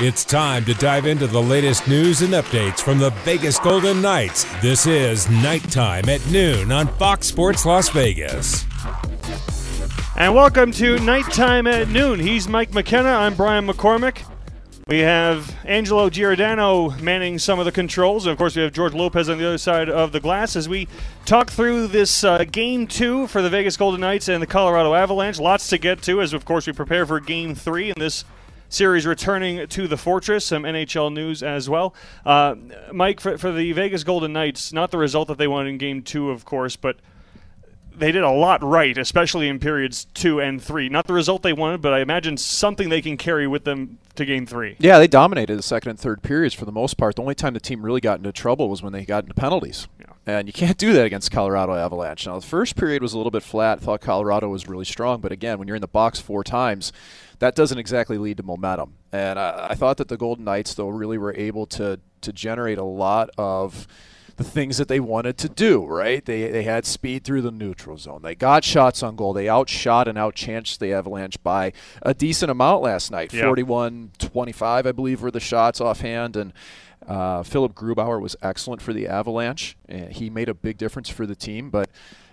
It's time to dive into the latest news and updates from the Vegas Golden Knights. This is Nighttime at noon on Fox Sports Las Vegas. And welcome to Nighttime at Noon. He's Mike McKenna. I'm Brian McCormick. We have Angelo Giordano manning some of the controls. And of course, we have George Lopez on the other side of the glass as we talk through this uh, game two for the Vegas Golden Knights and the Colorado Avalanche. Lots to get to as, of course, we prepare for game three in this series returning to the Fortress. Some NHL news as well. Uh, Mike, for, for the Vegas Golden Knights, not the result that they won in game two, of course, but they did a lot right, especially in periods two and three. Not the result they wanted, but I imagine something they can carry with them to game three. Yeah, they dominated the second and third periods for the most part. The only time the team really got into trouble was when they got into penalties. And you can't do that against Colorado Avalanche. Now, the first period was a little bit flat. Thought Colorado was really strong, but again, when you're in the box four times, that doesn't exactly lead to momentum. And I, I thought that the Golden Knights, though, really were able to to generate a lot of the things that they wanted to do, right? They, they had speed through the neutral zone. They got shots on goal. They outshot and outchanced the Avalanche by a decent amount last night. Yeah. 41 25, I believe, were the shots offhand. And uh, Philipp Grubauer was excellent for the Avalanche. And he made a big difference for the team. But,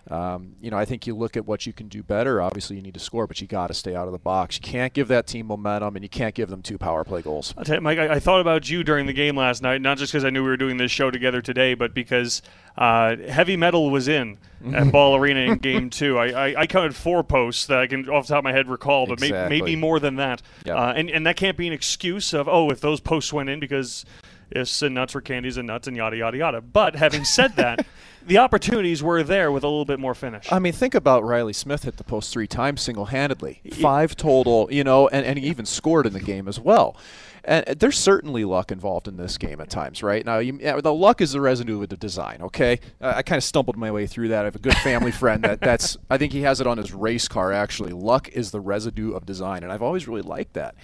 um, you know, I think you look at what you can do better. Obviously, you need to score, but you got to stay out of the box. You can't give that team momentum, and you can't give them two power play goals. I'll you, Mike, I, I thought about you during the game last night, not just because I knew we were doing this show together today, but because uh, heavy metal was in at Ball Arena in game two. I, I, I counted four posts that I can off the top of my head recall, but may, maybe more than that. Yeah. Uh, and, and that can't be an excuse of, oh, if those posts went in because ifs and nuts were candies and nuts and yada, yada, yada. But having said that, the opportunities were there with a little bit more finish. I mean, think about Reilly Smith hit the post three times single handedly. Five total, you know, and, and he even scored in the game as well. And there's certainly luck involved in this game at times, right? Now, you, yeah, the luck is the residue of the design, okay? Uh, I kind of stumbled my way through that. I have a good family friend that that's, I think he has it on his race car, actually. Luck is the residue of design. And I've always really liked that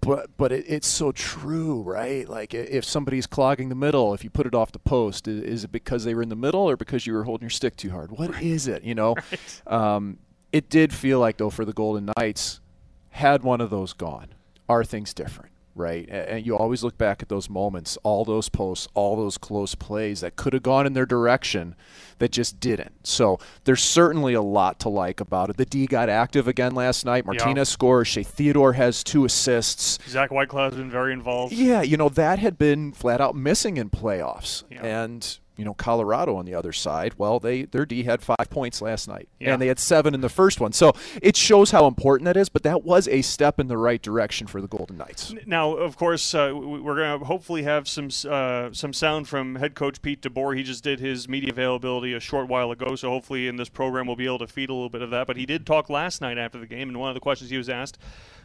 but but it, it's so true, right? Like if somebody's clogging the middle, if you put it off the post, i- is it because they were in the middle or because you were holding your stick too hard? What is it? You know, um, it did feel like though for the Golden Knights, had one of those gone, are things different? Right, and you always look back at those moments, all those posts, all those close plays that could have gone in their direction, that just didn't. So there's certainly a lot to like about it. The D got active again last night. Martinez scores. Shea Theodore has two assists. Zach Whitecloud has been very involved. Yeah, you know, that had been flat out missing in playoffs. Yeah. And, you know, Colorado on the other side, well, they their D had five points last night. Yeah. And they had seven in the first one. So it shows how important that is, but that was a step in the right direction for the Golden Knights. Now, of course, uh, we're going to hopefully have some uh, some sound from head coach Pete DeBoer. He just did his media availability a short while ago, so hopefully in this program we'll be able to feed a little bit of that. But he did talk last night after the game, and one of the questions he was asked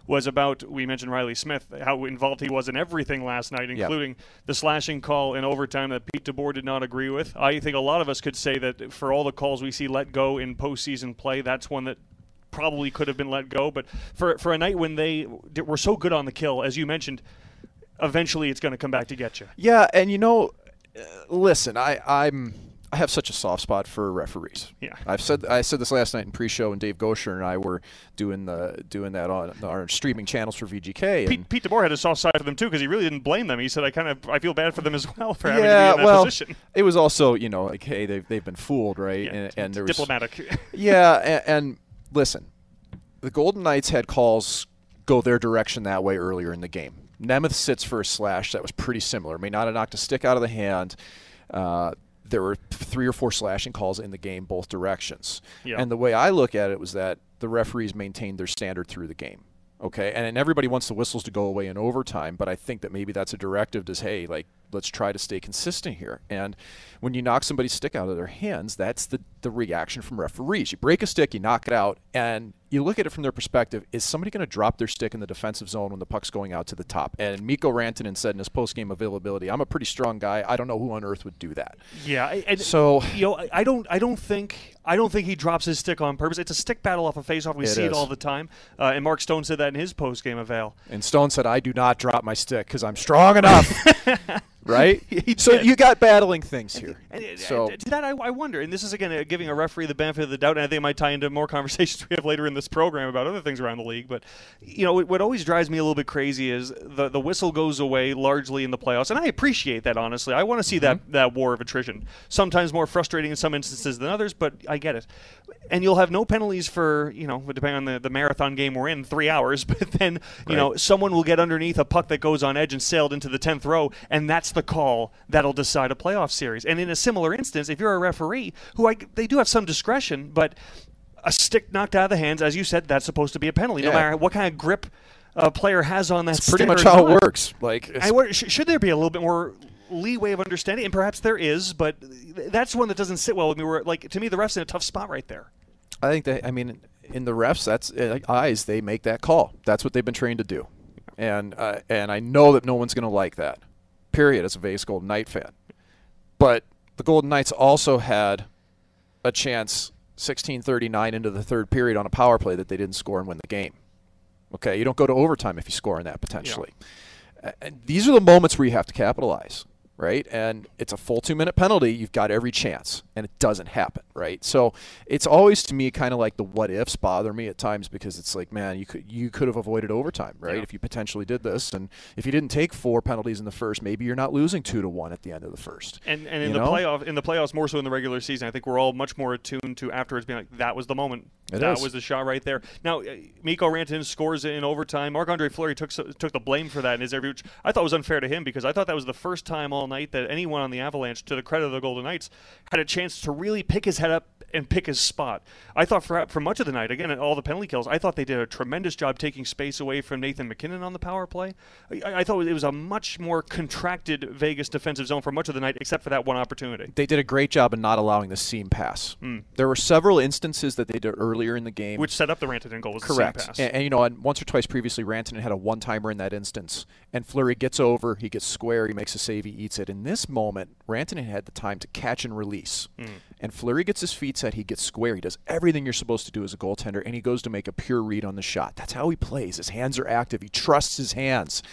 was about we mentioned Reilly Smith, how involved he was in everything last night, including the slashing call in overtime that Pete DeBoer did not agree with. I think a lot of us could say that for all the calls we see let go in postseason play, that's one that probably could have been let go. But for for a night when they were so good on the kill, as you mentioned, eventually it's going to come back to get you. Yeah, and you know, uh, listen, I, I'm I have such a soft spot for referees. Yeah. I've said I said this last night in pre-show, and Dave Goucher and I were doing the doing that on our streaming channels for VGK. And Pete, Pete DeBoer had a soft side for them too because he really didn't blame them. He said, "I kind of I feel bad for them as well for having yeah, to be in that well, position." it was also you know like hey they've they've been fooled right Yeah, and, and there was diplomatic. yeah and, and listen the golden knights had calls go their direction that way earlier in the game nemeth sits for a slash that was pretty similar may not have knocked a stick out of the hand uh, there were three or four slashing calls in the game both directions Yeah. and the way i look at it was that the referees maintained their standard through the game okay and, and everybody wants the whistles to go away in overtime but i think that maybe that's a directive to say hey like let's try to stay consistent here and when you knock somebody's stick out of their hands that's the, the reaction from referees you break a stick you knock it out and you look at it from their perspective is somebody going to drop their stick in the defensive zone when the puck's going out to the top and Mikko Rantanen said in his post-game availability I'm a pretty strong guy I don't know who on earth would do that yeah, and so you know, I- don't, I don't think, I don't think he drops his stick on purpose. It's a stick battle off a faceoff. We It see it all the time. Uh, and Mark Stone said that in his post game avail. And Stone said, I do not drop my stick because I'm strong enough. right? So did. you got battling things here. And it- So and to that, I, I wonder, and this is again uh, giving a referee the benefit of the doubt, and I think it might tie into more conversations we have later in this program about other things around the league. But you know, what, what always drives me a little bit crazy is the the whistle goes away largely in the playoffs, and I appreciate that honestly. I want to see that that war of attrition. Sometimes more frustrating in some instances than others, but I get it. And you'll have no penalties for you know, depending on the, the marathon game we're in, three hours. But then you know, someone will get underneath a puck that goes on edge and sailed into the tenth row, and that's the call that'll decide a playoff series. And in a similar instance, if you're a referee, who I, they do have some discretion, but a stick knocked out of the hands, as you said, that's supposed to be a penalty, no matter what kind of grip a player has on that. it's pretty much how it works. Like I should there be a little bit more leeway of understanding? And perhaps there is, but that's one that doesn't sit well with me. Where, like, to me, the ref's in a tough spot right there. I think that I mean in the refs, that's uh, like eyes. They make that call. That's what they've been trained to do, and uh, and I know that no one's going to like that. Period. As a Vegas Golden Knight fan, but the Golden Knights also had a chance 16:39 into the third period on a power play that they didn't score and win the game. Okay, you don't go to overtime if you score in that potentially. A- And these are the moments where you have to capitalize, right? And it's a full two minute penalty. You've got every chance, and it doesn't happen, right? So it's always to me kind of like the what ifs bother me at times because it's like, man, you could you could have avoided overtime, right? Yeah. If you potentially did this, and if you didn't take four penalties in the first, maybe you're not losing two to one at the end of the first. And and in You the know? playoff in the playoffs more so in the regular season, I think we're all much more attuned to afterwards being like that was the moment. It that is. was the shot right there. Now uh, Mikko Rantanen scores in overtime. Marc Andre Fleury took took the blame for that in his interview, which I thought was unfair to him because I thought that was the first time all night that anyone on the Avalanche, to the credit of the Golden Knights, had a chance to really pick his head up and pick his spot. I thought for for much of the night, again, at all the penalty kills, I thought they did a tremendous job taking space away from Nathan MacKinnon on the power play. I, I thought it was a much more contracted Vegas defensive zone for much of the night, except for that one opportunity. They did a great job in not allowing the seam pass. Mm. There were several instances that they did earlier in the game. Which set up the Rantanen goal was Correct. pass. And, and, you know, and once or twice previously, Rantanen had a one-timer in that instance, and Fleury gets over, he gets square, he makes a save, he eats it. In this moment, Rantanen had the time to catch and release, and Fleury gets his feet set, he gets square, he does everything you're supposed to do as a goaltender, and he goes to make a pure read on the shot. That's how he plays. His hands are active. He trusts his hands.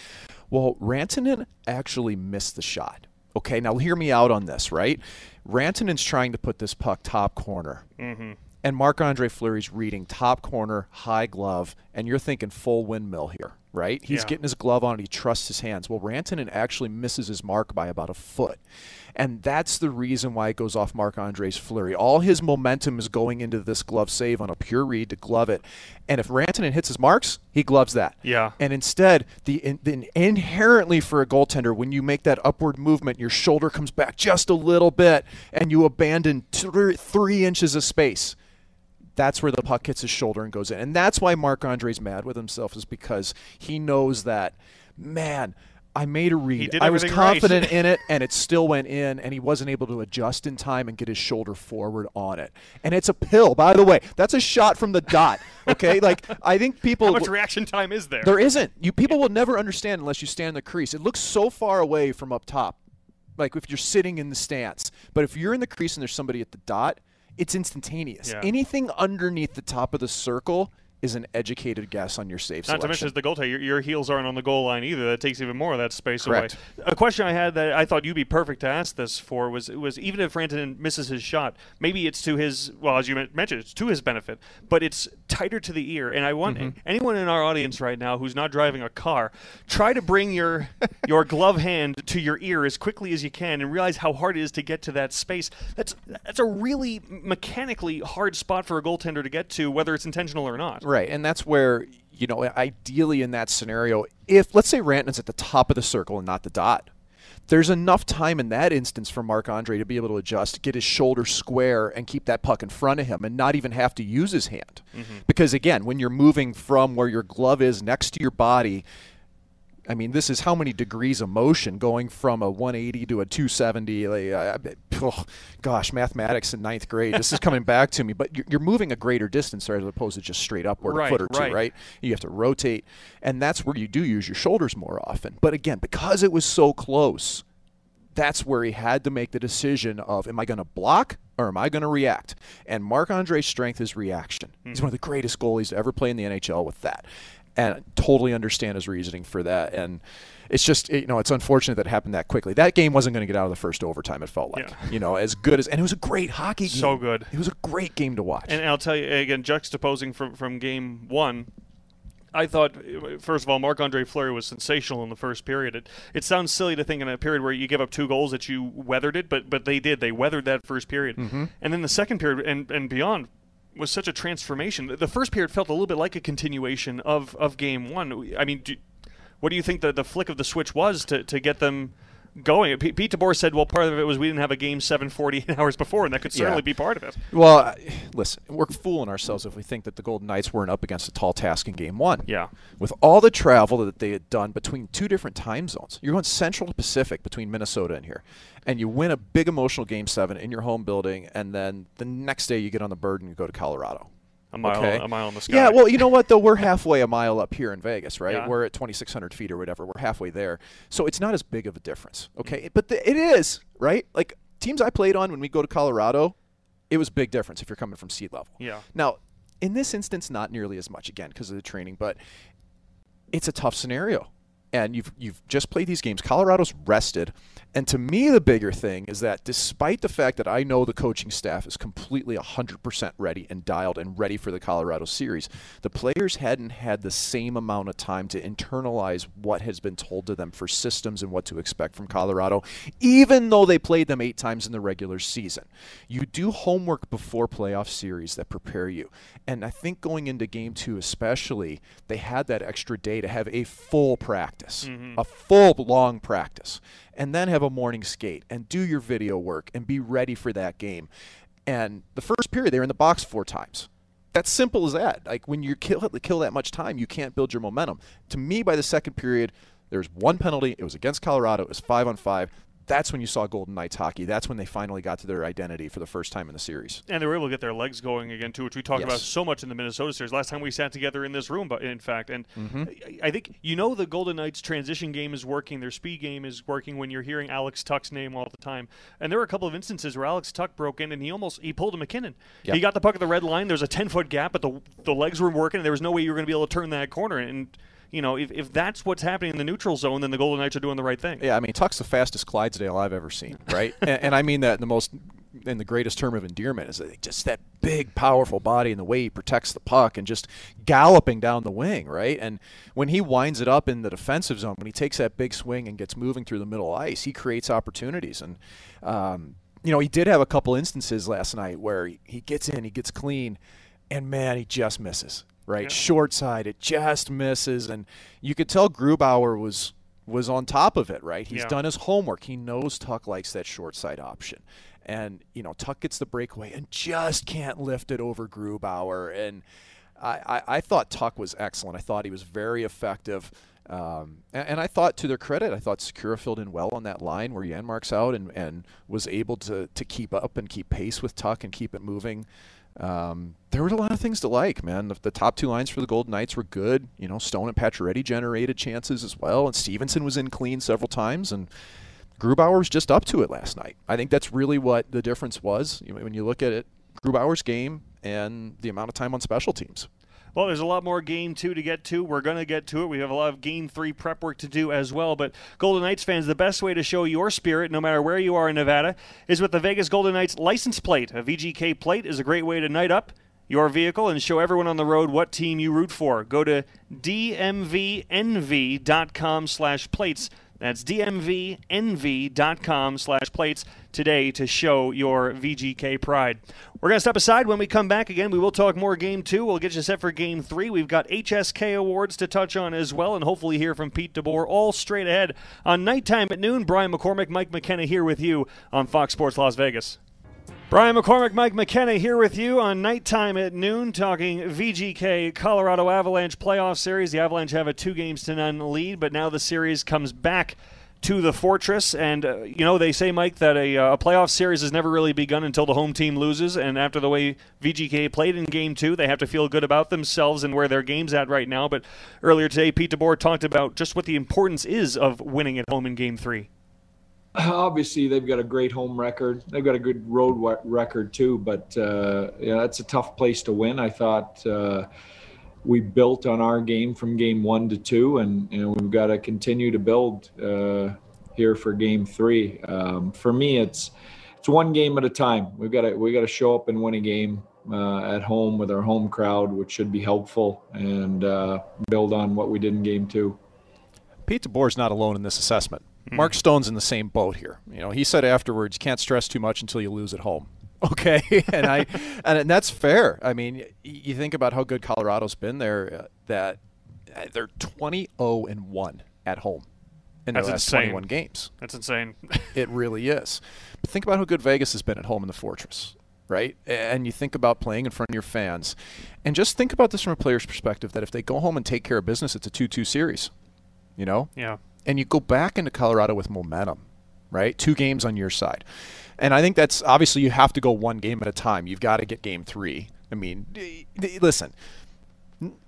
Well, Rantanen actually missed the shot. Okay, now hear me out on this, right? Rantanen's trying to put this puck top corner. Mm-hmm. And Marc Andre Fleury's reading top corner, high glove, and you're thinking full windmill here, right? He's Yeah. getting his glove on, he trusts his hands. Well, Rantanen actually misses his mark by about a foot. And that's the reason why it goes off Marc Andre's flurry. All his momentum is going into this glove save on a pure read to glove it. And if Rantanen hits his marks, he gloves that. Yeah. And instead, the, in, the inherently for a goaltender, when you make that upward movement, your shoulder comes back just a little bit, and you abandon th- three inches of space. That's where the puck hits his shoulder and goes in, and that's why Marc Andre's mad with himself is because he knows that, man. I made a read. I was everything right. confident in it, and it still went in, and he wasn't able to adjust in time and get his shoulder forward on it. And it's a pill, by the way. That's a shot from the dot. Okay, like I think people. How much reaction time is there? There isn't. You people will never understand unless you stand in the crease. It looks so far away from up top, like if you're sitting in the stance. But if you're in the crease and there's somebody at the dot, it's instantaneous. Yeah. Anything underneath the top of the circle is an educated guess on your save Not to mention, selection. as the goaltender, your, your heels aren't on the goal line either. That takes even more of that space Correct. away. A question I had that I thought you'd be perfect to ask this for was was even if Rantanen misses his shot, maybe it's to his well, as you mentioned, it's to his benefit, but it's tighter to the ear. And I want Mm-hmm. anyone in our audience right now who's not driving a car, try to bring your your glove hand to your ear as quickly as you can, and realize how hard it is to get to that space. That's that's a really mechanically hard spot for a goaltender to get to, whether it's intentional or not. Right, and that's where you know, ideally in that scenario, if let's say Rantanen's at the top of the circle and not the dot, there's enough time in that instance for Marc Andre to be able to adjust, get his shoulder square, and keep that puck in front of him, and not even have to use his hand. Mm-hmm. Because again, when you're moving from where your glove is next to your body. I mean, this is how many degrees of motion going from a 180 to a 270. Like, oh, gosh, mathematics in ninth grade. This is coming back to me. But you're, you're moving a greater distance there as opposed to just straight upward Right, a foot or two, right. right? You have to rotate, and that's where you do use your shoulders more often. But again, because it was so close, that's where he had to make the decision of am I going to block or am I going to react? And Marc Andre's strength is reaction. He's hmm. one of the greatest goalies to ever play in the NHL with that. And totally understand his reasoning for that. And it's just you know it's unfortunate that it happened that quickly. That game wasn't going to get out of the first overtime. It felt like Yeah. you know as good as and it was a great hockey game. So good. It was a great game to watch. And I'll tell you again, juxtaposing from from game one. I thought, first of all, Marc Andre Fleury was sensational in the first period. It, it sounds silly to think in a period where you give up two goals that you weathered it, but but they did. They weathered that first period, Mm-hmm. and then the second period and, and beyond was such a transformation. The- first period felt a little bit like a continuation of, of game one. I mean, do, what do you think the, the flick of the switch was to, to get them going? P- Pete DeBoer said, well, part of it was we didn't have a game 7 48 hours before, and that could certainly Yeah. be part of it. Well, listen, we're fooling ourselves if we think that the Golden Knights weren't up against a tall task in Game One. Yeah. With all the travel that they had done between two different time zones, you're going Central to Pacific between Minnesota and here, and you win a big emotional Game Seven in your home building, and then the next day you get on the bird and you go to Colorado. A mile, Okay. a mile in the sky. Yeah, well, you know what though, we're halfway a mile up here in Vegas, right? Yeah. We're at 2,600 feet or whatever. We're halfway there, so it's not as big of a difference, okay? But the, it is right. Like teams I played on when we go to Colorado, it was a big difference if you're coming from sea level. Yeah. Now, in this instance, not nearly as much again because of the training, but it's a tough scenario. And you've you've just played these games. Colorado's rested, and to me, the bigger thing is that despite the fact that I know the coaching staff is completely 100% ready and dialed and ready for the Colorado series, the players hadn't had the same amount of time to internalize what has been told to them for systems and what to expect from Colorado, even though they played them eight times in the regular season. You do homework before playoff series that prepare you, and I think going into Game Two, especially, they had that extra day to have a full practice, Mm-hmm. a full long practice, and then have a morning skate and do your video work and be ready for that game. And the first period, they're in the box four times. That's simple as that. Like when you kill kill that much time, you can't build your momentum. To me, by the second period, there's one penalty. It was against Colorado. It was five on five. That's when you saw Golden Knights hockey. That's when they finally got to their identity for the first time in the series. And they were able to get their legs going again too, which we talked about so much in the Minnesota series. Last time we sat together in this room, but in fact, and Mm-hmm. I- think you know the Golden Knights transition game is working, their speed game is working when you're hearing Alex Tuch's name all the time. And there were a couple of instances where Alex Tuch broke in and he almost he pulled a MacKinnon. Yeah. He got the puck at the red line. There's a 10 foot gap, but the the legs were working. And there was no way you were going to be able to turn that corner. And you know if, if that's what's happening in the neutral zone, then the Golden Knights are doing the right thing. Yeah, I mean, Tuch's the fastest Clydesdale I've ever seen, right? and, and I mean that in the most, in the greatest term of endearment, is just that big, powerful body and the way he protects the puck and just galloping down the wing, right? And when he winds it up in the defensive zone, when he takes that big swing and gets moving through the middle ice, he creates opportunities. And, um, you know, he did have a couple instances last night where he, he gets in, he gets clean, and man, he just misses. Right, Yeah. short side, it just misses, and you could tell Grubauer was was on top of it. Right, he's Yeah. done his homework. He knows Tuch likes that short side option, and you know Tuch gets the breakaway and just can't lift it over Grubauer. And I, I, I thought Tuch was excellent. I thought he was very effective. Um, and, and I thought, to their credit, I thought Sikura filled in well on that line where Janmark's out and, and was able to, to keep up and keep pace with Tuch and keep it moving. Um, there were a lot of things to like, man. The, the top two lines for the Golden Knights were good. You know, Stone and Pacioretty generated chances as well, and Stephenson was in clean several times, and Grubauer was just up to it last night. I think that's really what the difference was when you look at it. Grubauer's game and the amount of time on special teams. Well, there's a lot more game two to get to. We're going to get to it. We have a lot of game three prep work to do as well. But Golden Knights fans, the best way to show your spirit, no matter where you are in Nevada, is with the Vegas Golden Knights license plate. A VGK plate is a great way to night up your vehicle and show everyone on the road what team you root for. Go to dmvnv.com slash plates. That's dmvnv.com slash plates today to show your VGK pride. We're going to step aside. When we come back again, we will talk more game two. We'll get you set for game three. We've got HSK awards to touch on as well, and hopefully hear from Pete DeBoer all straight ahead on nighttime at noon. Brian McCormick, Mike McKenna here with you on Fox Sports Las Vegas. Brian McCormick, Mike McKenna here with you on nighttime at noon, talking VGK Colorado Avalanche playoff series. The Avalanche have a two games to none lead, but now the series comes back to the Fortress. And, uh, you know, they say, Mike, that a, uh, a playoff series has never really begun until the home team loses. And after the way VGK played in game two, they have to feel good about themselves and where their game's at right now. But earlier today, Pete DeBoer talked about just what the importance is of winning at home in game three. Obviously they've got a great home record. They've got a good road record too, but uh, yeah, that's a tough place to win. I thought, uh, we built on our game from game one to two, and, and we've got to continue to build uh, here for game three. Um, for me, it's it's one game at a time. We've got to we got to show up and win a game uh, at home with our home crowd, which should be helpful, and uh, build on what we did in game two. Pete DeBoer is not alone in this assessment. Mm-hmm. Mark Stone's in the same boat here. You know, he said afterwards, can't stress too much until you lose at home." Okay, and I and that's fair. I mean, you think about how good Colorado's been there. Uh, that uh, they're 20 0 and one at home in That's their last insane. 21 games. That's insane. It really is. But think about how good Vegas has been at home in the Fortress, right? And you think about playing in front of your fans. And just think about this from a player's perspective that if they go home and take care of business, it's a 2 2 series, you know? yeah. And you go back into Colorado with momentum, right? Two games on your side. And I think that's obviously you have to go one game at a time. You've got to get game three. I mean, listen,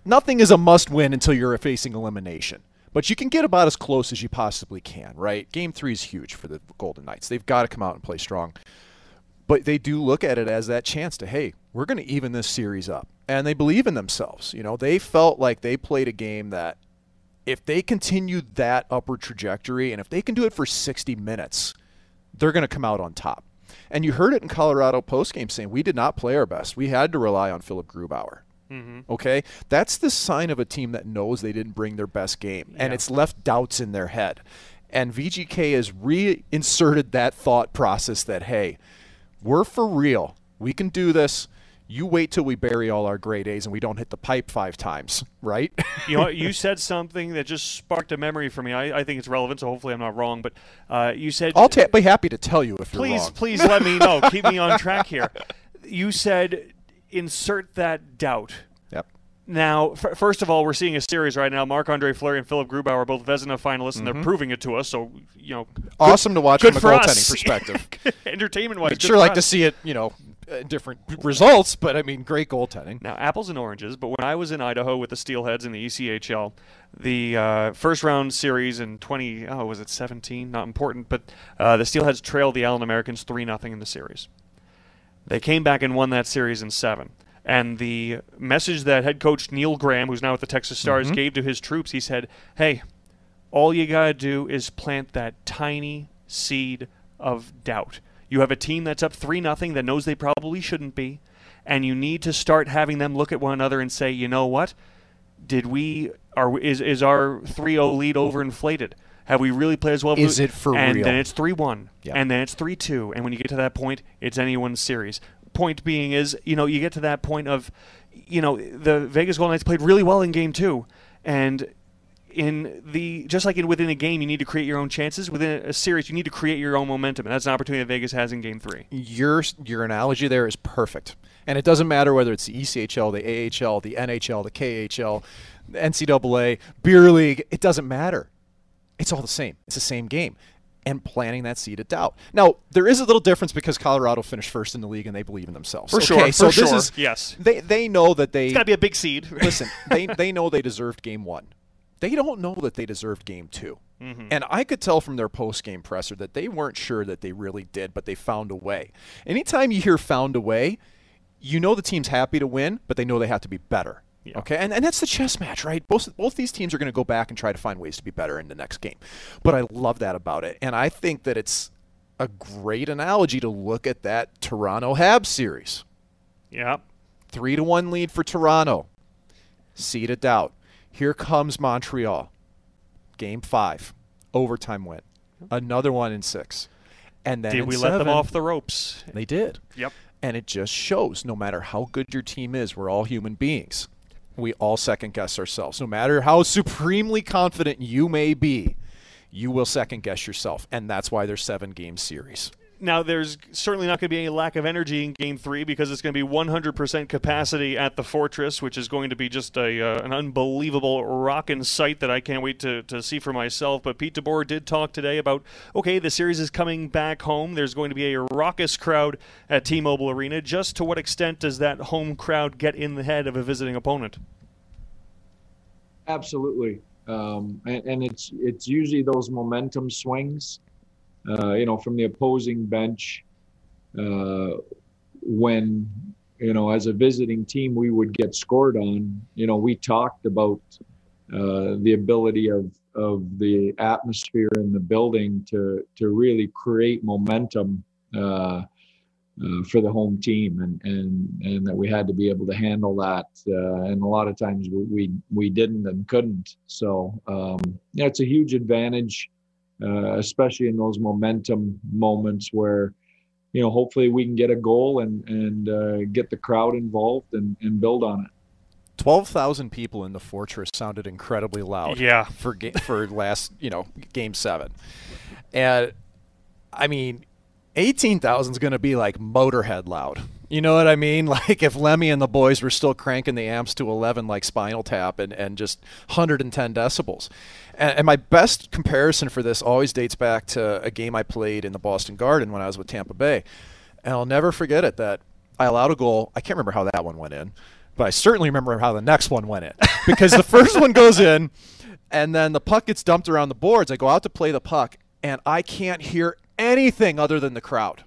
nothing is a must win until you're facing elimination. But you can get about as close as you possibly can, right? Game three is huge for the Golden Knights. They've got to come out and play strong. But they do look at it as that chance to, hey, we're going to even this series up. And they believe in themselves. You know, they felt like they played a game that if they continue that upward trajectory and if they can do it for 60 minutes, they're going to come out on top. And you heard it in Colorado postgame saying we did not play our best. We had to rely on Philipp Grubauer. Mm-hmm. Okay, that's the sign of a team that knows they didn't bring their best game, and it's left doubts in their head. And VGK has reinserted that thought process that hey, we're for real. We can do this. You wait till we bury all our grade A's and we don't hit the pipe five times, right? you know, you said something that just sparked a memory for me. I, I think it's relevant, so hopefully I'm not wrong. But uh, you said, I'll ta- be happy to tell you if you're please, wrong. please let me know. Keep me on track here. You said, insert that doubt. Yep. Now, f- first of all, we're seeing a series right now. Marc Andre Fleury and Philipp Grubauer are both Vezina finalists, and they're proving it to us. So, you know, Awesome to watch from a goaltending perspective. entertainment-wise, I'd sure like to see it, you know, different results, but I mean, great goaltending. Now, apples and oranges, but when I was in Idaho with the Steelheads in the ECHL, the uh, first round series in 20, oh, was it 17? Not important, but uh, the Steelheads trailed the Allen Americans 3 0 in the series. They came back and won that series in seven. And the message that head coach Neil Graham, who's now with the Texas Stars, gave to his troops, he said, Hey, all you got to do is plant that tiny seed of doubt. You have a team that's up 3 nothing that knows they probably shouldn't be, and you need to start having them look at one another and say, "You know what? Did we are is is our 3-0 lead overinflated? Have we really played as well? as Is we-" it for and real? then it's 3-1, Yeah. and then it's 3-2, and when you get to that point, it's anyone's series. Point being is, you know, you get to that point of, you know, the Vegas Golden Knights played really well in game 2 and in the just like in within a game, you need to create your own chances. Within a series, you need to create your own momentum, and that's an opportunity that Vegas has in Game Three. Your your analogy there is perfect, and it doesn't matter whether it's the ECHL, the AHL, the NHL, the KHL, the NCAA, beer league. It doesn't matter. It's all the same. It's the same game. And planting that seed of doubt. Now there is a little difference because Colorado finished first in the league and they believe in themselves. For okay, sure, So for this sure, is yes. They they know that they It's got to be a big seed. listen, they they know they deserved game one. They don't know that they deserved game 2 mm-hmm. And I could tell from their post game presser that they weren't sure that they really did, but they found a way. Anytime you hear found a way, you know the team's happy to win, but they know they have to be better. Yeah. Okay, and, and that's the chess match, right? Both both these teams are going to go back and try to find ways to be better in the next game. But I love that about it, and I think that it's a great analogy to look at that Toronto Habs series yeah. three to one lead for Toronto. Seed of doubt. Here comes Montreal. Game five, overtime win. Another one in six, and then Did in we let them off the ropes? They did. Yep. And it just shows. No matter how good your team is, we're all human beings. We all second guess ourselves. No matter how supremely confident you may be, you will second guess yourself, and that's why there's seven game series. Now, there's certainly not going to be any lack of energy in Game Three because it's going to be 100% capacity at the Fortress, which is going to be just a uh, an unbelievable rockin' sight that I can't wait to, to see for myself. But Pete DeBoer did talk today about okay, the series is coming back home. There's going to be a raucous crowd at T-Mobile Arena. Just to what extent does that home crowd get in the head of a visiting opponent? Absolutely. Um, and, and it's it's usually those momentum swings, you know, from the opposing bench uh, when you know, as a visiting team, we would get scored on. You know, we talked about uh, the ability of of the atmosphere in the building to to really create momentum uh, uh, for the home team, and and and that we had to be able to handle that. Uh, and a lot of times we, we we didn't and couldn't. So um, yeah, it's a huge advantage, uh, especially in those momentum moments where you know hopefully we can get a goal and and uh, get the crowd involved and and build on it. 12,000 people in the fortress sounded incredibly loud. Yeah. For ga- for last, you know, game 7. And I mean, 18,000 is going to be like Motorhead loud. You know what I mean? Like if Lemmy and the boys were still cranking the amps to 11 like Spinal Tap and, and just 110 decibels. And, and my best comparison for this always dates back to a game I played in the Boston Garden when I was with Tampa Bay. And I'll never forget it that I allowed a goal. I can't remember how that one went in, but I certainly remember how the next one went in because the first one goes in and then the puck gets dumped around the boards. I go out to play the puck and I can't hear anything other than the crowd.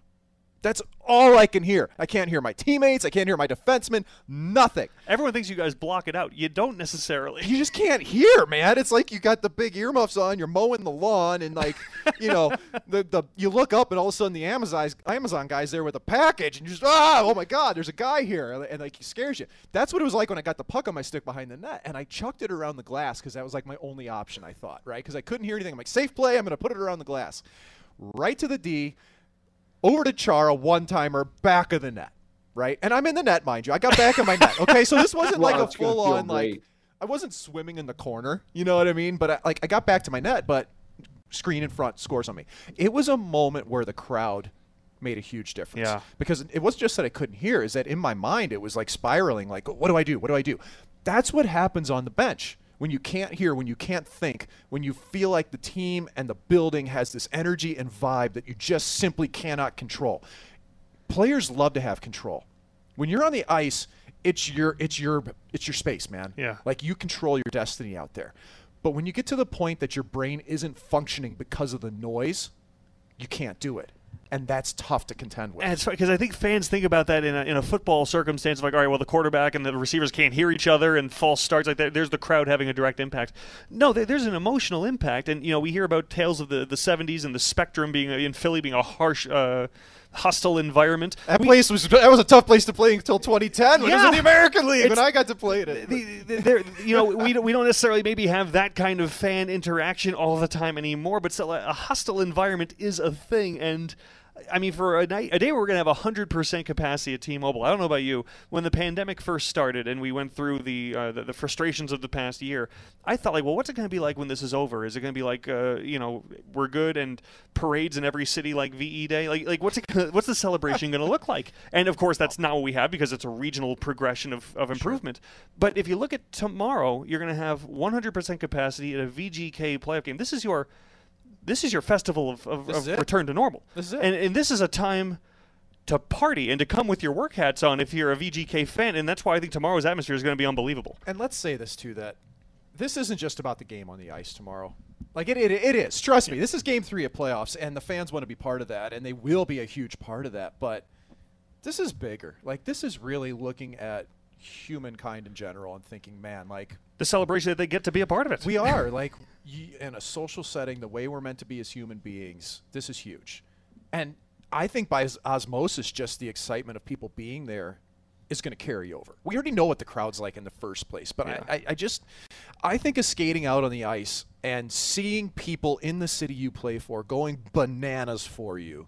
That's all I can hear. I can't hear my teammates. I can't hear my defensemen. Nothing. Everyone thinks you guys block it out. You don't necessarily. You just can't hear, man. It's like you got the big earmuffs on. You're mowing the lawn, and like, you know, the the you look up, and all of a sudden the Amazon Amazon guy's there with a package, and you just ah, oh my God, there's a guy here, and, and like he scares you. That's what it was like when I got the puck on my stick behind the net, and I chucked it around the glass because that was like my only option. I thought, right, because I couldn't hear anything. I'm like, safe play. I'm gonna put it around the glass, right to the D over to Chara, one timer, back of the net, right? And I'm in the net, mind you. I got back in my net. Okay, so this wasn't Wow, like a full on like. I wasn't swimming in the corner. You know what I mean? But I, like I got back to my net, but screen in front scores on me. It was a moment where the crowd made a huge difference. Yeah. Because it wasn't just that I couldn't hear, is that in my mind it was like spiraling, like, what do I do? What do I do? That's what happens on the bench. When you can't hear, when you can't think, when you feel like the team and the building has this energy and vibe that you just simply cannot control. Players love to have control. When you're on the ice, it's your it's your it's your space, man. Yeah. Like you control your destiny out there. But when you get to the point that your brain isn't functioning because of the noise, you can't do it. And that's tough to contend with. And it's because I think fans think about that in a, in a football circumstance of like, all right, well, the quarterback and the receivers can't hear each other and false starts like that. There's the crowd having a direct impact. No, there's an emotional impact, and you know we hear about tales of the, the 70s and the Spectrum being in Philly being a harsh, uh, hostile environment. that place was that was a tough place to play until 2010 when it was in the American League when I got to play in it. the, the, there, you know, we don't, we don't necessarily maybe have that kind of fan interaction all the time anymore, but still, a hostile environment is a thing. And I mean, for a night, a day where we're gonna have hundred percent capacity at T-Mobile. I don't know about you. When the pandemic first started and we went through the uh, the, the frustrations of the past year, I thought like, well, what's it gonna be like when this is over? Is it gonna be like, uh, you know, we're good and parades in every city like VE Day? Like, like what's it gonna, what's the celebration gonna look like? And of course, that's not what we have because it's a regional progression of, of improvement. But if you look at tomorrow, you're going to have 100% capacity at a VGK playoff game. This is your this is your festival of, of, of return to normal. This is it. And, and this is a time to party and to come with your work hats on if you're a VGK fan. And that's why I think tomorrow's atmosphere is going to be unbelievable. And let's say this too that this isn't just about the game on the ice tomorrow. Like it, it, it is. Trust me, this is game three of playoffs, and the fans want to be part of that, and they will be a huge part of that. But this is bigger. Like this is really looking at humankind in general and thinking, man, like The celebration that they get to be a part of it. we are like in a social setting, the way we're meant to be as human beings. This is huge, and I think by osmosis, just the excitement of people being there is going to carry over. We already know what the crowd's like in the first place, but Yeah. I, I, I just I think of skating out on the ice and seeing people in the city you play for going bananas for you,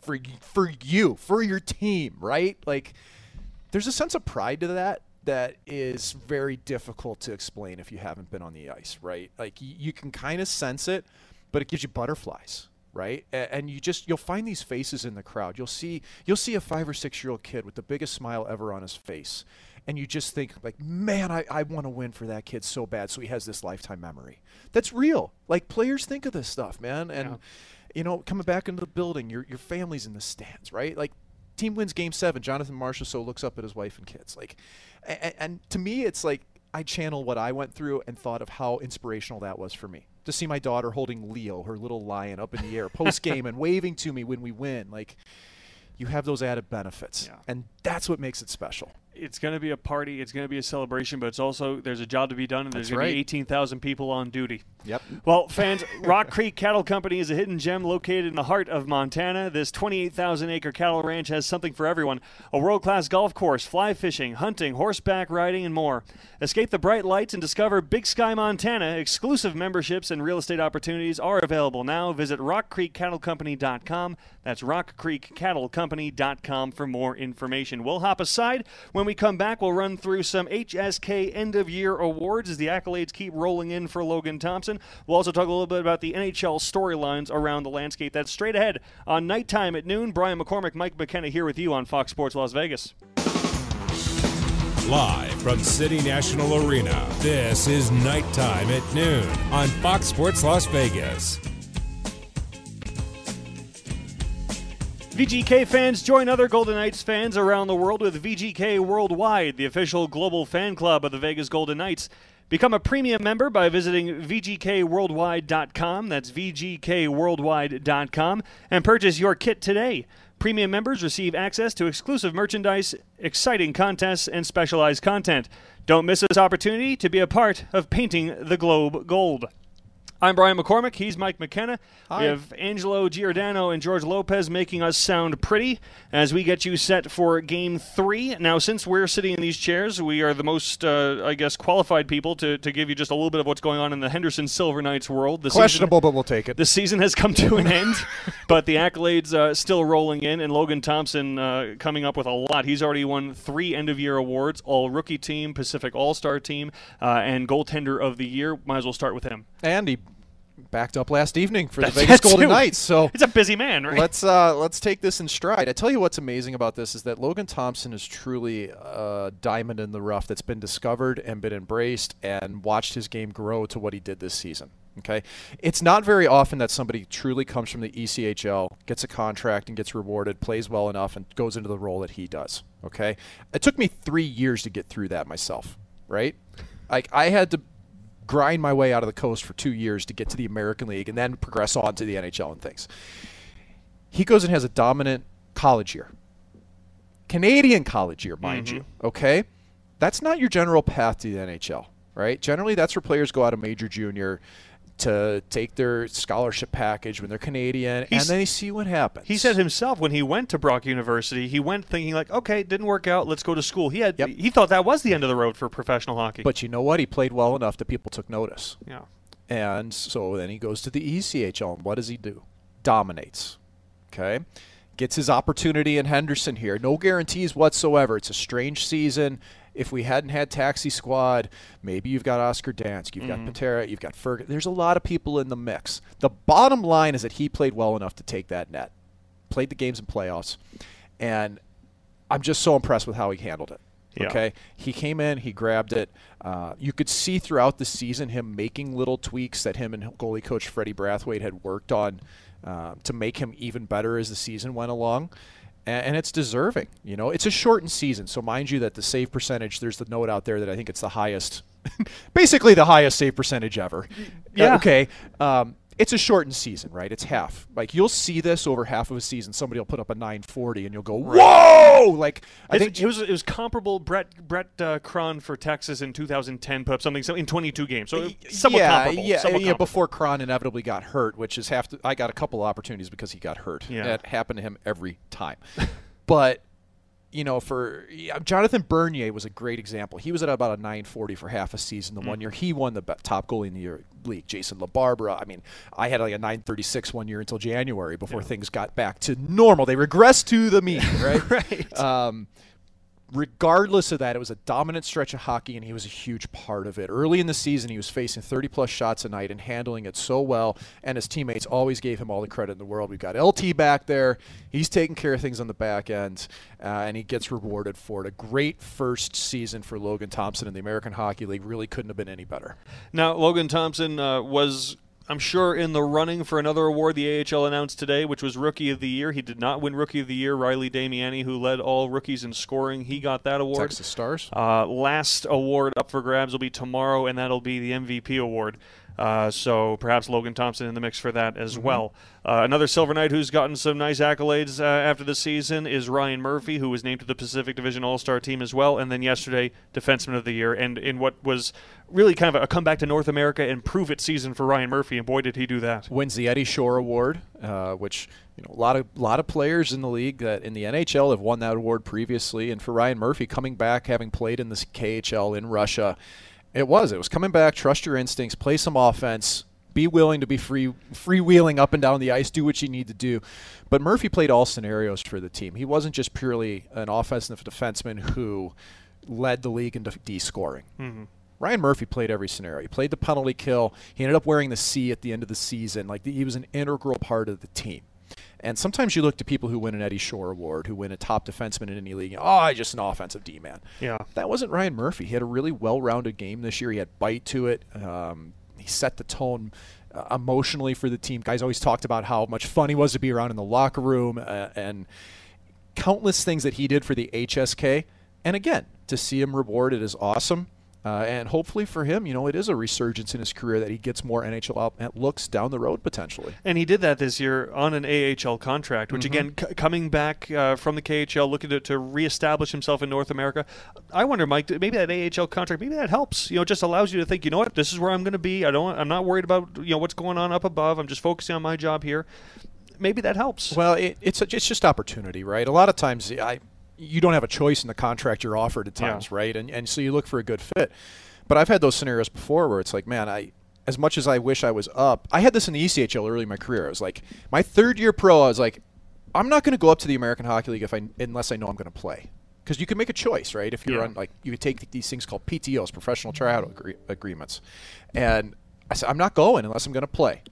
for for you, for your team, right? Like there's a sense of pride to that that is very difficult to explain if you haven't been on the ice, right? Like you can kind of sense it, but it gives you butterflies, right? And you just you'll find these faces in the crowd. You'll see you'll see a 5 or 6 year old kid with the biggest smile ever on his face. And you just think like, "Man, I, I want to win for that kid so bad so he has this lifetime memory." That's real. Like players think of this stuff, man. And Yeah. you know, coming back into the building, your your family's in the stands, right? Like team wins game seven. Jonathan Marchessault looks up at his wife and kids. Like, and, and to me, it's like I channel what I went through and thought of how inspirational that was for me to see my daughter holding Leo, her little lion, up in the air post game and waving to me when we win. Like, you have those added benefits, Yeah. and that's what makes it special. It's going to be a party. It's going to be a celebration, but it's also there's a job to be done, and there's That's going to be 18,000 people on duty. Yep. Well, fans, Rock Creek Cattle Company is a hidden gem located in the heart of Montana. This 28,000 acre cattle ranch has something for everyone a world class golf course, fly fishing, hunting, horseback riding, and more. Escape the bright lights and discover Big Sky, Montana. Exclusive memberships and real estate opportunities are available now. Visit rockcreekcattlecompany.com. That's rockcreekcattlecompany.com for more information. We'll hop aside. When we come back, we'll run through some HSK end of year awards as the accolades keep rolling in for Logan Thompson. We'll also talk a little bit about the NHL storylines around the landscape. That's straight ahead on nighttime at noon. Brian McCormick, Mike McKenna here with you on Fox Sports Las Vegas. Live from City National Arena, this is Nighttime at Noon on Fox Sports Las Vegas. VGK fans join other Golden Knights fans around the world with VGK Worldwide, the official global fan club of the Vegas Golden Knights. Become a premium member by visiting VGKWorldwide.com. That's VGKWorldwide.com and purchase your kit today. Premium members receive access to exclusive merchandise, exciting contests, and specialized content. Don't miss this opportunity to be a part of painting the globe gold. I'm Brian McCormick. He's Mike McKenna. We have Angelo Giordano and George Lopez making us sound pretty as we get you set for game three. Now, since we're sitting in these chairs, we are the most, uh, I guess, qualified people to, to give you just a little bit of what's going on in the Henderson Silver Knights world. The season- Questionable, but we'll take it. the season has come to an end, but the accolades uh, still rolling in, and Logan Thompson uh, coming up with a lot. He's already won three end of year awards: All Rookie Team, Pacific All Star Team, uh, and Goaltender of the Year. Might as well start with him. and he backed up last evening for That's the Vegas Golden. Knights. So He's a busy man, right? let's uh, let's take this in stride. I tell you what's amazing about this is that Logan Thompson is truly a diamond in the rough that's been discovered and been embraced and watched his game grow to what he did this season. Okay, it's not very often that somebody truly comes from the ECHL, gets a contract, and gets rewarded, plays well enough, and goes into the role that he does. Okay, it took me three years to get through that myself. Right, like I had to grind my way out of the coast for two years to get to the American League and then progress on to the NHL and things. He goes and has a dominant college year. Canadian college year, mind mm-hmm. you. Okay? That's not your general path to the NHL, right? Generally, that's where players go out of major junior to take their scholarship package when they're Canadian, He's- and then they see what happens. he said himself when he went to Brock University, he went thinking like, okay, it didn't work out. Let's go to school. He had Yep. he thought that was the end of the road for professional hockey. But you know what? He played well enough that people took notice. yeah, And so then he goes to the ECHL, and what does he do? Dominates. Okay? Gets his opportunity in Henderson here. No guarantees whatsoever. It's a strange season. If we hadn't had Taxi Squad, maybe you've got Oskar Dansk, you've got Patera, you've got Ferg. There's a lot of people in the mix. The bottom line is that he played well enough to take that net, played the games in playoffs, and I'm just so impressed with how he handled it. Yeah. Okay, he came in, he grabbed it. Uh, you could see throughout the season him making little tweaks that him and goalie coach Freddie Brathwaite had worked on uh, to make him even better as the season went along. And, and it's deserving. You know, it's a shortened season, so mind you that the save percentage. There's the note out there that I think it's the highest, basically the highest save percentage ever. Yeah. Uh, okay. Um, it's a shortened season, right? It's half. Like you'll see this over half of a season. Somebody will put up a 940, and you'll go, "Whoa!" Like I think it was it was comparable. Brett Brett uh, Krahn for Texas in 2010 put up something so in 22 games, so somewhat yeah, comparable. Yeah, somewhat yeah. comparable. Before Krahn inevitably got hurt, which is half. The, I got a couple of opportunities because he got hurt. Yeah. that happened to him every time. but you know, for yeah, Jonathan Bernier was a great example. He was at about a 940 for half a season. The Mm. one year he won the top goalie in the year league. Jason LaBarbera. I mean, I had like a 936 one year until January before things got back to normal. They regressed to the mean, right? right. Um, regardless of that, it was a dominant stretch of hockey, and he was a huge part of it. Early in the season, he was facing 30 plus shots a night and handling it so well, and his teammates always gave him all the credit in the world. We've got LT back there; he's taking care of things on the back end, uh, and he gets rewarded for it. A great first season for Logan Thompson in the American Hockey League. Really couldn't have been any better. Now, Logan Thompson uh, was, I'm sure, in the running for another award the AHL announced today, which was Rookie of the Year. He did not win Rookie of the Year. Riley Damiani, who led all rookies in scoring, he got that award. Texas Stars. Uh, last award up for grabs will be tomorrow, and that'll be the MVP award. Uh, so perhaps Logan Thompson in the mix for that as Mm-hmm. well. Uh, another Silver Knight who's gotten some nice accolades uh, after the season is Ryan Murphy, who was named to the Pacific Division All Star team as well. And then yesterday, Defenseman of the Year. And in what was really kind of a comeback to North America and prove it season for Ryan Murphy. And boy, did he do that. wins the Eddie Shore Award, uh, which you know a lot of lot of players in the league that in the NHL have won that award previously, and for Ryan Murphy coming back, having played in the KHL in Russia, it was it was coming back. Trust your instincts, play some offense. Be willing to be free freewheeling up and down the ice, do what you need to do. But Murphy played all scenarios for the team. He wasn't just purely an offensive defenseman who led the league in D scoring. Mm-hmm. Ryan Murphy played every scenario. He played the penalty kill. He ended up wearing the C at the end of the season. Like he was an integral part of the team. And sometimes you look to people who win an Eddie Shore Award, who win a top defenseman in any league. Oh, he's just an offensive D man. Yeah. That wasn't Ryan Murphy. He had a really well-rounded game this year. He had bite to it. Um, he set the tone uh, emotionally for the team. Guys always talked about how much fun he was to be around in the locker room uh, and countless things that he did for the HSK. And again, to see him rewarded is awesome. Uh, and hopefully for him, you know, it is a resurgence in his career that he gets more NHL out- looks down the road potentially. And he did that this year on an AHL contract, which Mm-hmm. again, c- coming back uh, from the KHL, looking to, to reestablish himself in North America. I wonder, Mike, maybe that AHL contract, maybe that helps. You know, just allows you to think, you know what, this is where I'm going to be. I don't, I'm not worried about you know what's going on up above. I'm just focusing on my job here. Maybe that helps. Well, it, it's a, it's just opportunity, right? A lot of times, I you don't have a choice in the contract you're offered at Yeah. times, right? And and so you look for a good fit. But I've had those scenarios before where it's like, man, I as much as I wish I was up, I had this in the ECHL early in my career. I was like, my third year pro, I was like, I'm not going to go up to the American Hockey League if I unless I know I'm going to play. Because you can make a choice, right? If you're Yeah. on, like, you could take these things called PTOs, professional tryout agree- agreements, and I said, I'm not going unless I'm going to play.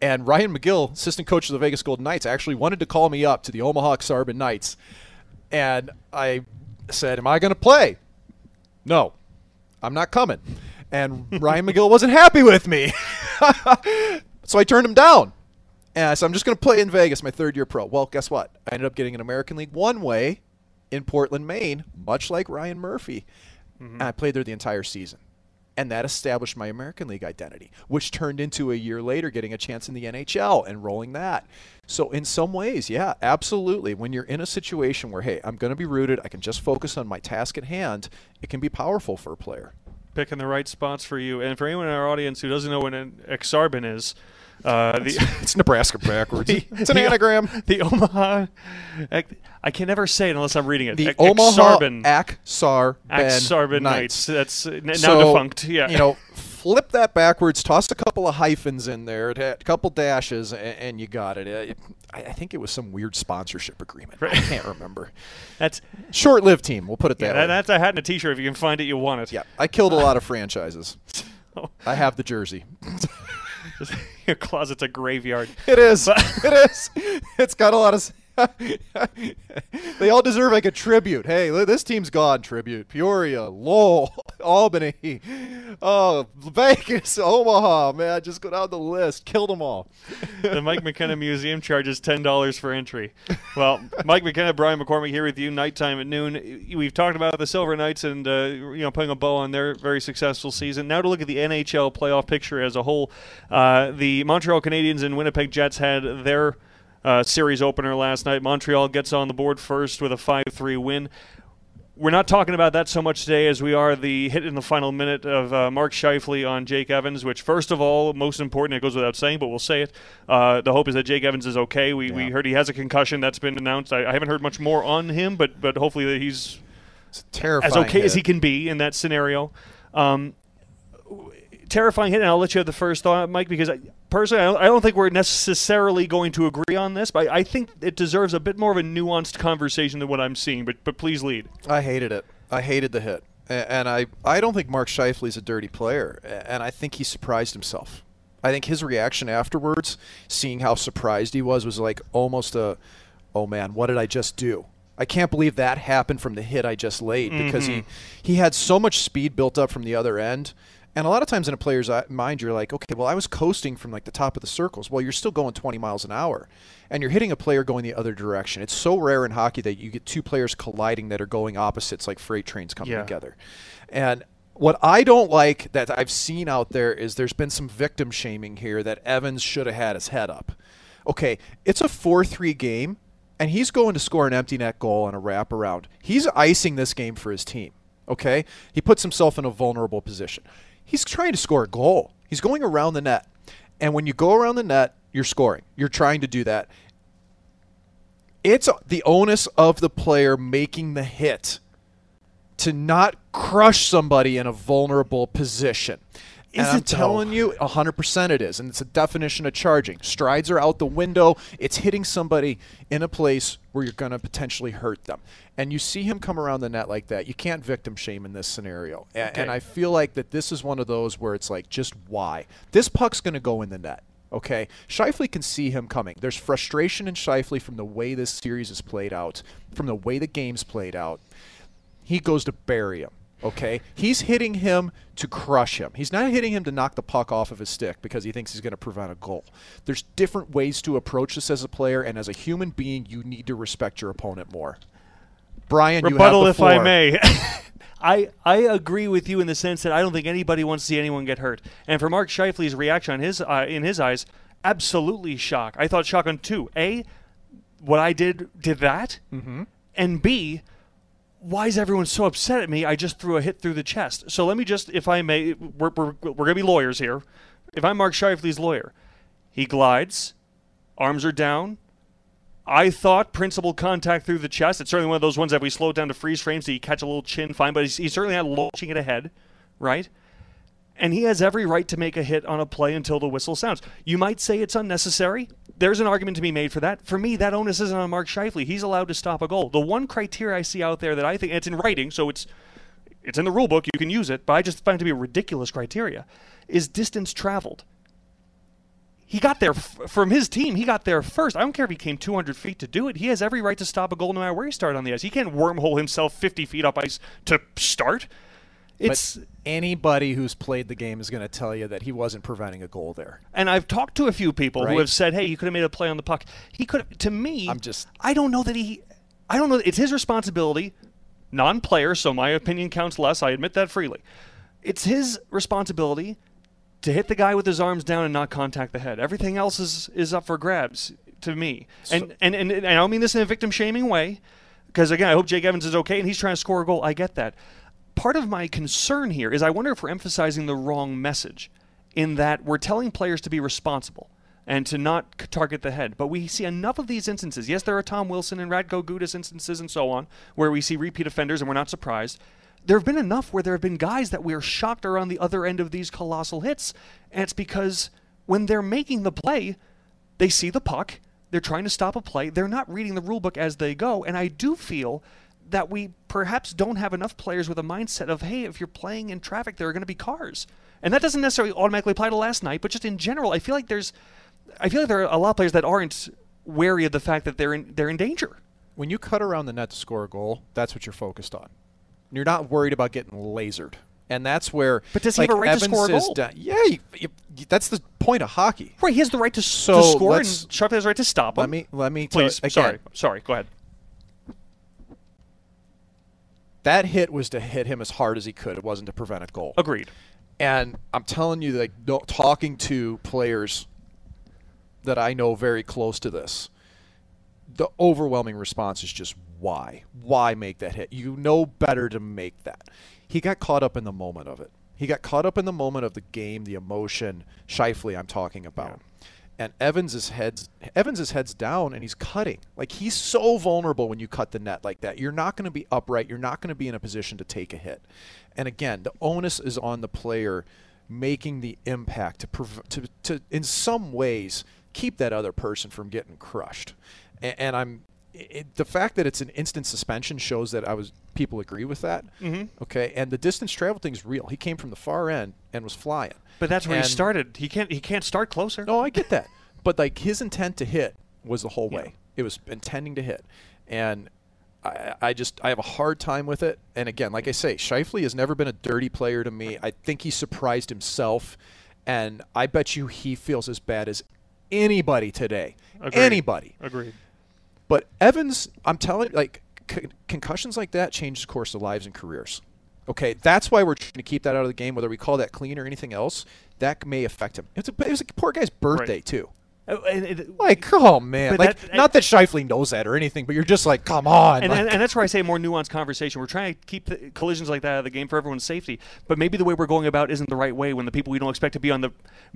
And Ryan McGill, assistant coach of the Vegas Golden Knights, actually wanted to call me up to the Omaha Ak-Sar-Ben Knights. And I said, Am I going to play? No, I'm not coming. And Ryan McGill wasn't happy with me. so I turned him down. And I said, I'm just going to play in Vegas, my third year pro. Well, guess what? I ended up getting an American League one way in Portland, Maine, much like Ryan Murphy. Mm-hmm. And I played there the entire season. And that established my American League identity, which turned into a year later getting a chance in the NHL and rolling that. So, in some ways, yeah, absolutely. When you're in a situation where, hey, I'm going to be rooted, I can just focus on my task at hand, it can be powerful for a player. Picking the right spots for you. And for anyone in our audience who doesn't know what an Ak-Sar-Ben is, uh, the It's Nebraska backwards. The- it's an the- anagram. the Omaha. I can never say it unless I'm reading it. The Omaha. Aksar Ak-Sar-Ben Knights. Knights. That's now So, defunct. Yeah. You know, flip that backwards, toss a couple of hyphens in there, a couple dashes, and, and you got it. Uh, I, I think it was some weird sponsorship agreement. Right. I can't remember. that's Short-lived team. We'll put it that that, way. that's a hat and a T-shirt. If you can find it, you want it. yeah, I killed a lot of franchises. So, I have the jersey. your closet's a graveyard. It is. But- it is. It's got a lot of. they all deserve like a tribute. Hey, this team's gone. Tribute. Peoria, Lowell, Albany, oh Vegas, Omaha. Man, just go down the list. Killed them all. the Mike McKenna Museum charges ten dollars for entry. Well, Mike McKenna, Brian McCormick here with you. Nighttime at noon. We've talked about the Silver Knights and uh, you know putting a bow on their very successful season. Now to look at the NHL playoff picture as a whole. Uh, the Montreal Canadiens and Winnipeg Jets had their uh, series opener last night. Montreal gets on the board first with a five-three win. We're not talking about that so much today as we are the hit in the final minute of uh, Mark Scheifele on Jake Evans, which, first of all, most important, it goes without saying, but we'll say it. Uh, the hope is that Jake Evans is okay. We, we heard he has a concussion that's been announced. I, I haven't heard much more on him, but but hopefully that he's as okay as he can be in that scenario. Um, terrifying hit, and I'll let you have the first thought, Mike, because I, personally, I don't, I don't think we're necessarily going to agree on this, but I, I think it deserves a bit more of a nuanced conversation than what I'm seeing. But but please lead. I hated it. I hated the hit, and I I don't think Mark Scheifele's a dirty player, and I think he surprised himself. I think his reaction afterwards, seeing how surprised he was, was like almost a, oh man, what did I just do? I can't believe that happened from the hit I just laid because he mm-hmm. he had so much speed built up from the other end. And a lot of times in a player's mind, you're like, okay, well, I was coasting from like the top of the circles. Well, you're still going 20 miles an hour, and you're hitting a player going the other direction. It's so rare in hockey that you get two players colliding that are going opposites, like freight trains coming Yeah. together. And What I don't like that I've seen out there is there's been some victim shaming here that Evans should have had his head up. Okay, it's a 4 3 game, and he's going to score an empty net goal on a wraparound. He's icing this game for his team. Okay? He puts himself in a vulnerable position. He's trying to score a goal, he's going around the net. And when you go around the net, you're scoring. You're trying to do that. It's the onus of the player making the hit to not crush somebody in a vulnerable position. Is and I'm telling you, 100% it is. And it's a definition of charging. Strides are out the window. It's hitting somebody in a place where you're going to potentially hurt them. And you see him come around the net like that. You can't victim shame in this scenario. A- Okay. And I feel like that this is one of those where it's like, just why? This puck's going to go in the net. Okay, Scheifele can see him coming. There's frustration in Scheifele from the way this series is played out, from the way the game's played out he goes to bury him. Okay, he's hitting him to crush him. He's not hitting him to knock the puck off of his stick because he thinks he's going to prevent a goal. There's different ways to approach this as a player, and as a human being, you need to respect your opponent more. Brian, Rebuttal, you have if I may. I I agree with you in the sense that I don't think anybody wants to see anyone get hurt. And for Mark Scheifele's reaction on his uh, in his eyes, absolutely shock. I thought shock on two. A, what I did did that, mm-hmm. and B, why is everyone so upset at me? I just threw a hit through the chest. So let me just, if I may, we're we're, we're gonna be lawyers here. If I'm Mark Scheifele's lawyer, he glides, arms are down. I thought principal contact through the chest. It's certainly one of those ones that we slow down to freeze frames so you catch a little chin fine, but he's, he's certainly not launching it ahead, right? And he has every right to make a hit on a play until the whistle sounds. You might say it's unnecessary. There's an argument to be made for that. For me, that onus isn't on Mark Scheifele. He's allowed to stop a goal. The one criteria I see out there that I think it's in writing, so it's it's in the rule book. You can use it, but I just find it to be a ridiculous criteria. Is distance traveled? He got there f- from his team. He got there first. I don't care if he came 200 feet to do it. He has every right to stop a goal no matter where he started on the ice. He can't wormhole himself 50 feet up ice to start. It's But anybody who's played the game is going to tell you that he wasn't preventing a goal there. and I've talked to a few people who have said, "Hey, you could have made a play on the puck." He could. Have, to me, I'm just- I don't know that he. I don't know. It's his responsibility, non-player. So my opinion counts less. I admit that freely. It's his responsibility to hit the guy with his arms down and not contact the head. Everything else is is up for grabs to me. And, and and and I don't mean this in a victim shaming way, because again, I hope Jake Evans is okay and he's trying to score a goal. I get that. Part of my concern here is I wonder if we're emphasizing the wrong message, in that we're telling players to be responsible and to not target the head. But we see enough of these instances. Yes, there are Tom Wilson and Radko Gudas instances and so on, where we see repeat offenders and we're not surprised. There have been enough where there have been guys that we are shocked are on the other end of these colossal hits, and it's because when they're making the play, they see the puck, they're trying to stop a play, they're not reading the rule book as they go, and I do feel that we perhaps don't have enough players with a mindset of, hey, if you're playing in traffic, there are going to be cars. And that doesn't necessarily automatically apply to last night, but just in general, I feel like there's, I feel like there are a lot of players that aren't wary of the fact that they're in they're in danger. When you cut around the net to score a goal, that's what you're focused on. You're not worried about getting lasered. And that's where. But does he like have a right to score a goal? da- yeah, you, you, that's the point of hockey. Right, he has the right to, s- to So score, and Sharp has the right to stop him. Let me let me please. again, sorry, sorry. Go ahead. That hit was to hit him as hard as he could. It wasn't to prevent a goal. Agreed. And I'm telling you, like talking to players that I know very close to this, the overwhelming response is just why? Why make that hit? You know better to make that. He got caught up in the moment of it. He got caught up in the moment of the game, the emotion. Scheifele, I'm talking about. And Evans' head's Evans' head's down and he's cutting. Like he's so vulnerable when you cut the net like that. You're not going to be upright. You're not going to be in a position to take a hit. And again, the onus is on the player making the impact to prov- to, to in some ways keep that other person from getting crushed. And, and I'm it, the fact that it's an instant suspension shows that I was people agree with that. Mm-hmm. Okay, and the distance travel thing is real. He came from the far end and was flying. But that's where And- he started. He can't. He can't start closer. no, I get that. But like his intent to hit was the whole Yeah. way. It was intending to hit, and I, I just I have a hard time with it. And again, like I say, Scheifele has never been a dirty player to me. I think he surprised himself, and I bet you he feels as bad as anybody today. Agreed. Anybody. Agreed. But Evans, I'm telling like con- concussions like that change the course of lives and careers. Okay, that's why we're trying to keep that out of the game. Whether we call that clean or anything else, that may affect him. It's a, it was a poor guy's birthday Right. too. Uh, and it- Like, oh man, like that- not that Scheifele knows that or anything, but you're just like, come on. and, like- and, and that's where I say more nuanced conversation. We're trying to keep the collisions like that out of the game for everyone's safety. But maybe the way we're going about isn't the right way when the people we don't expect to be on the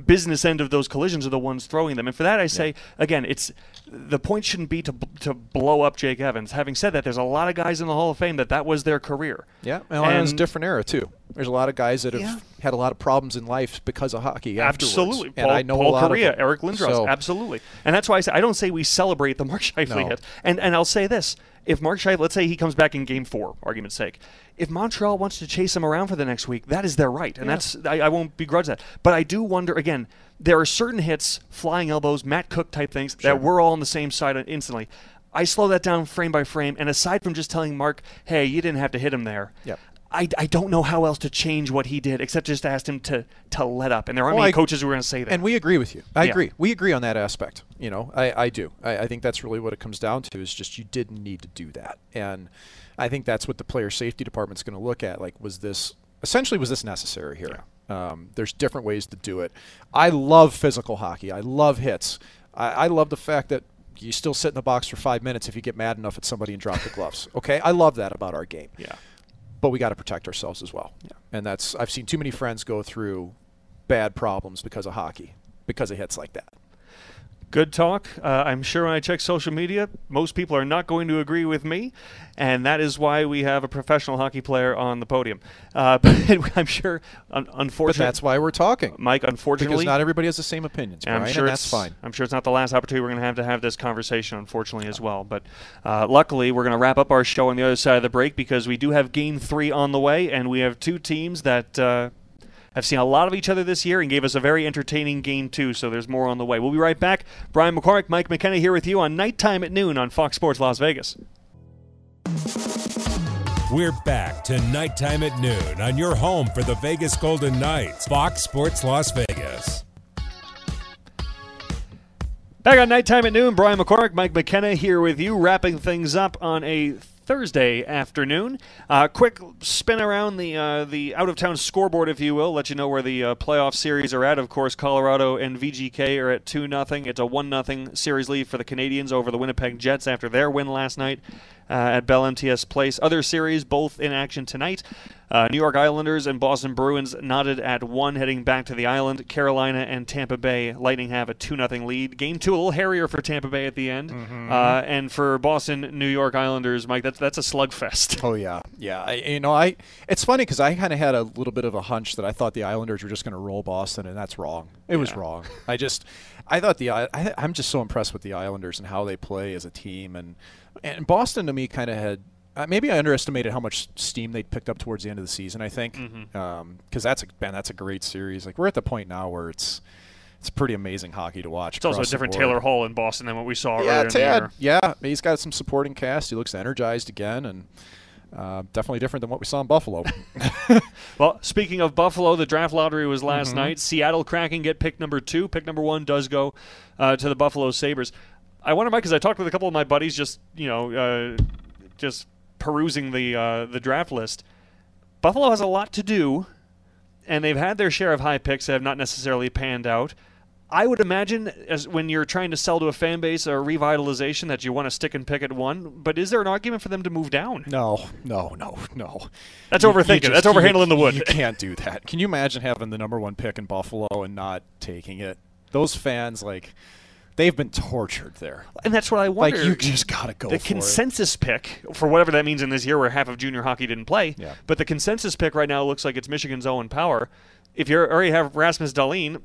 business end of those collisions are the ones throwing them. And for that, I say again, it's the point shouldn't be to to blow up Jake Evans. Having said that, there's a lot of guys in the Hall of Fame that that was their career. yeah, well, it was a different era too. There's a lot of guys that have Yeah. had a lot of problems in life because of hockey. afterwards. Absolutely, and Paul, I know Paul a lot Kariya. Eric Lindros, So- absolutely, and that's why I say I don't say we celebrate the Mark Scheifele No. hit, and and I'll say this: if Mark Scheifele, let's say he comes back in Game Four, argument's sake, if Montreal wants to chase him around for the next week, that is their right, and that's I, I won't begrudge that. But I do wonder again. There are certain hits, flying elbows, Matt Cooke type things that we're all on the same side instantly. I slow that down frame by frame, and aside from just telling Mark, "Hey, you didn't have to hit him there," Yep. I, I don't know how else to change what he did except just ask him to to let up. And there aren't Well, many I- coaches who are going to say that. And we agree with you. I Yeah. agree. We agree on that aspect. You know, I, I do. I, I think that's really what it comes down to is just you didn't need to do that. And I think that's what the player safety department's going to look at. Like, was this essentially was this necessary here? Um, there's different ways to do it. I love physical hockey. I love hits. I, I love the fact that you still sit in the box for five minutes if you get mad enough at somebody and drop the gloves. Okay, I love that about our game yeah. But we got to protect ourselves as well. And that's I've seen too many friends go through bad problems because of hockey, because of hits like that. Good talk. Uh, I'm sure when I check social media, most people are not going to agree with me, and that is why we have a professional hockey player on the podium. Uh, but I'm sure, un- But unfortunately, that's why we're talking. Mike. Unfortunately, Because not everybody has the same opinions, Brian, I'm sure and that's it's fine. I'm sure it's not the last opportunity we're going to have to have this conversation, unfortunately, as well. But uh, luckily, we're going to wrap up our show on the other side of the break because we do have Game Three on the way, and we have two teams that. Have seen a lot of each other this year and gave us a very entertaining game too. So there's more on the way. We'll be right back. Brian McCormick, Mike McKenna here with you on nighttime at noon on Fox Sports Las Vegas. We're back to nighttime at noon on your home for the Vegas Golden Knights, Fox Sports Las Vegas. Back on nighttime at noon, Brian McCormick, Mike McKenna here with you, wrapping things up on a Thursday afternoon. Uh, quick spin around the uh, the out of town scoreboard, if you will, let you know where the uh, playoff series are at. Of course, Colorado and VGK are at two nothing. It's a one nothing series lead for the Canadiens over the Winnipeg Jets after their win last night uh, at Bell MTS Place. Other series both in action tonight. Uh, New York Islanders and Boston Bruins knotted at one, heading back to the island. Carolina and Tampa Bay Lightning have a two 0 lead. Game two a little hairier for Tampa Bay at the end, uh, and for Boston New York Islanders, Mike, that's that's a slugfest. Oh yeah, yeah. I, you know, I. It's funny because I kind of had a little bit of a hunch that I thought the Islanders were just going to roll Boston, and that's wrong. It was wrong. I just, I thought the I, I'm just so impressed with the Islanders and how they play as a team, and and Boston to me kind of had. Uh, maybe I underestimated how much steam they picked up towards the end of the season. I think because that's a man, that's a great series. Like we're at the point now where it's it's pretty amazing hockey to watch. It's also a different. Taylor Hall in Boston than what we saw Yeah, earlier Tad. Yeah, he's got some supporting cast. He looks energized again, and uh, definitely different than what we saw in Buffalo. Well, speaking of Buffalo, the draft lottery was last Mm-hmm. night. Seattle Kraken get pick number two. Pick number one does go uh, to the Buffalo Sabres. I wonder, Mike, because I talked with a couple of my buddies, just you know, uh, just perusing the uh, the draft list. Buffalo has a lot to do, and they've had their share of high picks that have not necessarily panned out. I would imagine, as when you're trying to sell to a fan base a revitalization, that you want to stick and pick at one. But is there an argument for them to move down? no, no, no, no. That's You- you overthinking. just- That's you- overhandling the wood. You can't do that. Can you imagine having the number one pick in Buffalo and not taking it? Those fans, like, they've been tortured there. And that's what I wonder. Like, you just gotta go the for it. consensus pick for whatever that means in this year where half of junior hockey didn't play. Yeah. But the consensus pick right now looks like it's Michigan's Owen Power. If you already have Rasmus Dahlin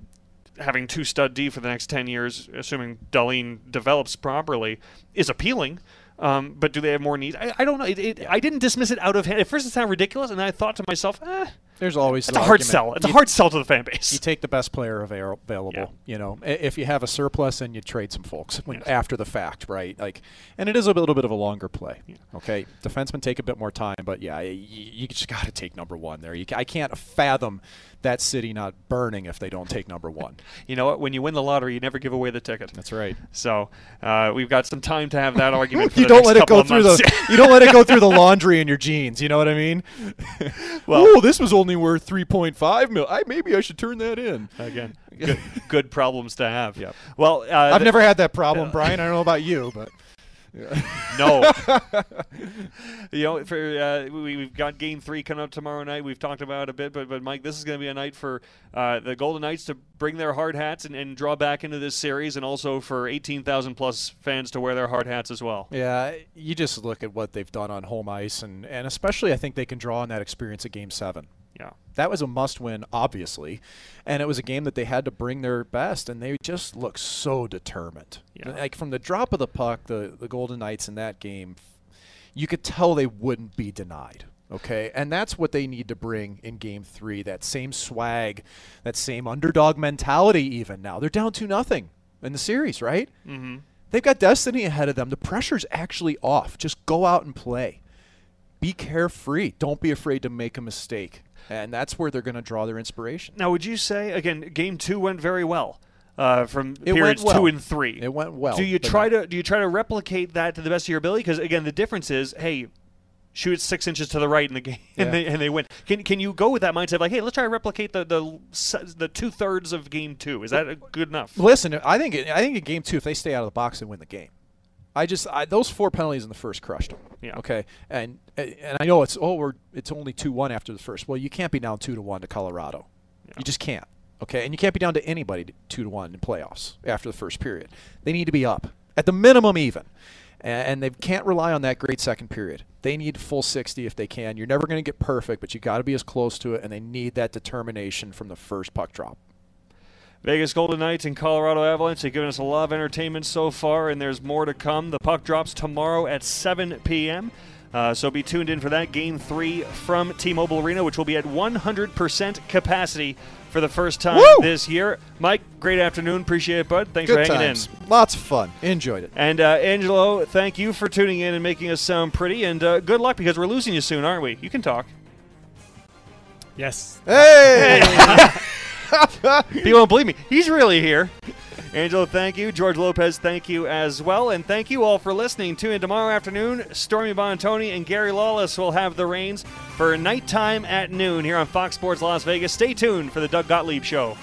having two stud D for the next 10 years, assuming Dahlin develops properly, is appealing. Um, but do they have more needs? I, I don't know. It, it, I didn't dismiss it out of hand. At first, it sounded ridiculous, and I thought to myself, eh, There's always It's a hard argument. sell. It's a hard sell to the fan base. You take the best player available. Yeah. You know, if you have a surplus, and you trade some folks when, Yes. after the fact, right? Like, and it is a little bit of a longer play. Yeah. Okay, defensemen take a bit more time, but yeah, you, you just got to take number one there. You, I can't fathom that city not burning if they don't take number one. you know what? When you win the lottery, you never give away the ticket. That's right. So uh, we've got some time to have that argument. For you the don't let it go through months. the you don't let it go through the laundry in your jeans. You know what I mean? Well- oh, this was only worth three point five mil. I maybe I should turn that in. Again, good, good problems to have. Yep. Well, uh, I've the- never had that problem, Brian. I don't know about you, but No. you know, for uh, we, we've got Game Three coming up tomorrow night. We've talked about it a bit, but but Mike, this is going to be a night for uh, the Golden Knights to bring their hard hats and, and draw back into this series, and also for eighteen thousand plus fans to wear their hard hats as well. yeah, you just look at what they've done on home ice, and and especially I think they can draw on that experience at Game Seven. Yeah. That was a must win, obviously. And it was a game that they had to bring their best, and they just looked so determined. Yeah. Like from the drop of the puck, the, the Golden Knights in that game, you could tell they wouldn't be denied. Okay. And that's what they need to bring in game three that same swag, that same underdog mentality, even now. They're down to nothing in the series, right? Mm-hmm. They've got destiny ahead of them. The pressure's actually off. Just go out and play. Be carefree. Don't be afraid to make a mistake. And that's where they're going to draw their inspiration. Now, would you say again, Game Two went very well uh, from It periods well. two and three? It went well. do you try not- to do you try to replicate that to the best of your ability? Because again, the difference is, hey, shoot six inches to the right in the game, and Yeah. they and they win. Can can you go with that mindset? Like, hey, let's try to replicate the the the two thirds of game two. Is that good enough? Listen, I think I think in game two, if they stay out of the box, and win the game. I just I, those four penalties in the first crushed them. Yeah. Okay. And and I know it's oh we're it's only two one after the first. Well, you can't be down two to one to Colorado. You just can't. Okay. And you can't be down to anybody to- two to one in playoffs after the first period. They need to be up at the minimum even. And and they can't rely on that great second period. They need full 60 if they can. You're never going to get perfect, but you got to be as close to it, and they need that determination from the first puck drop. Vegas Golden Knights and Colorado Avalanche have given us a lot of entertainment so far, and there's more to come. The puck drops tomorrow at 7 p.m. Uh, so be tuned in for that game three from T-Mobile Arena, which will be at 100% capacity for the first time Woo! this year. Mike, great afternoon. Appreciate it, bud. Thanks for hanging times. in. Lots of fun. Enjoyed it. And uh, Angelo, thank you for tuning in and making us sound pretty. And uh, good luck because we're losing you soon, aren't we? You can talk. Yes. Hey! People don't believe me. He's really here. Angelo, thank you. George Lopez, thank you as well. And thank you all for listening. Tune in tomorrow afternoon. Stormy Buonantony and Gary Lawless will have the reins for nighttime at noon here on Fox Sports Las Vegas. Stay tuned for the Doug Gottlieb Show.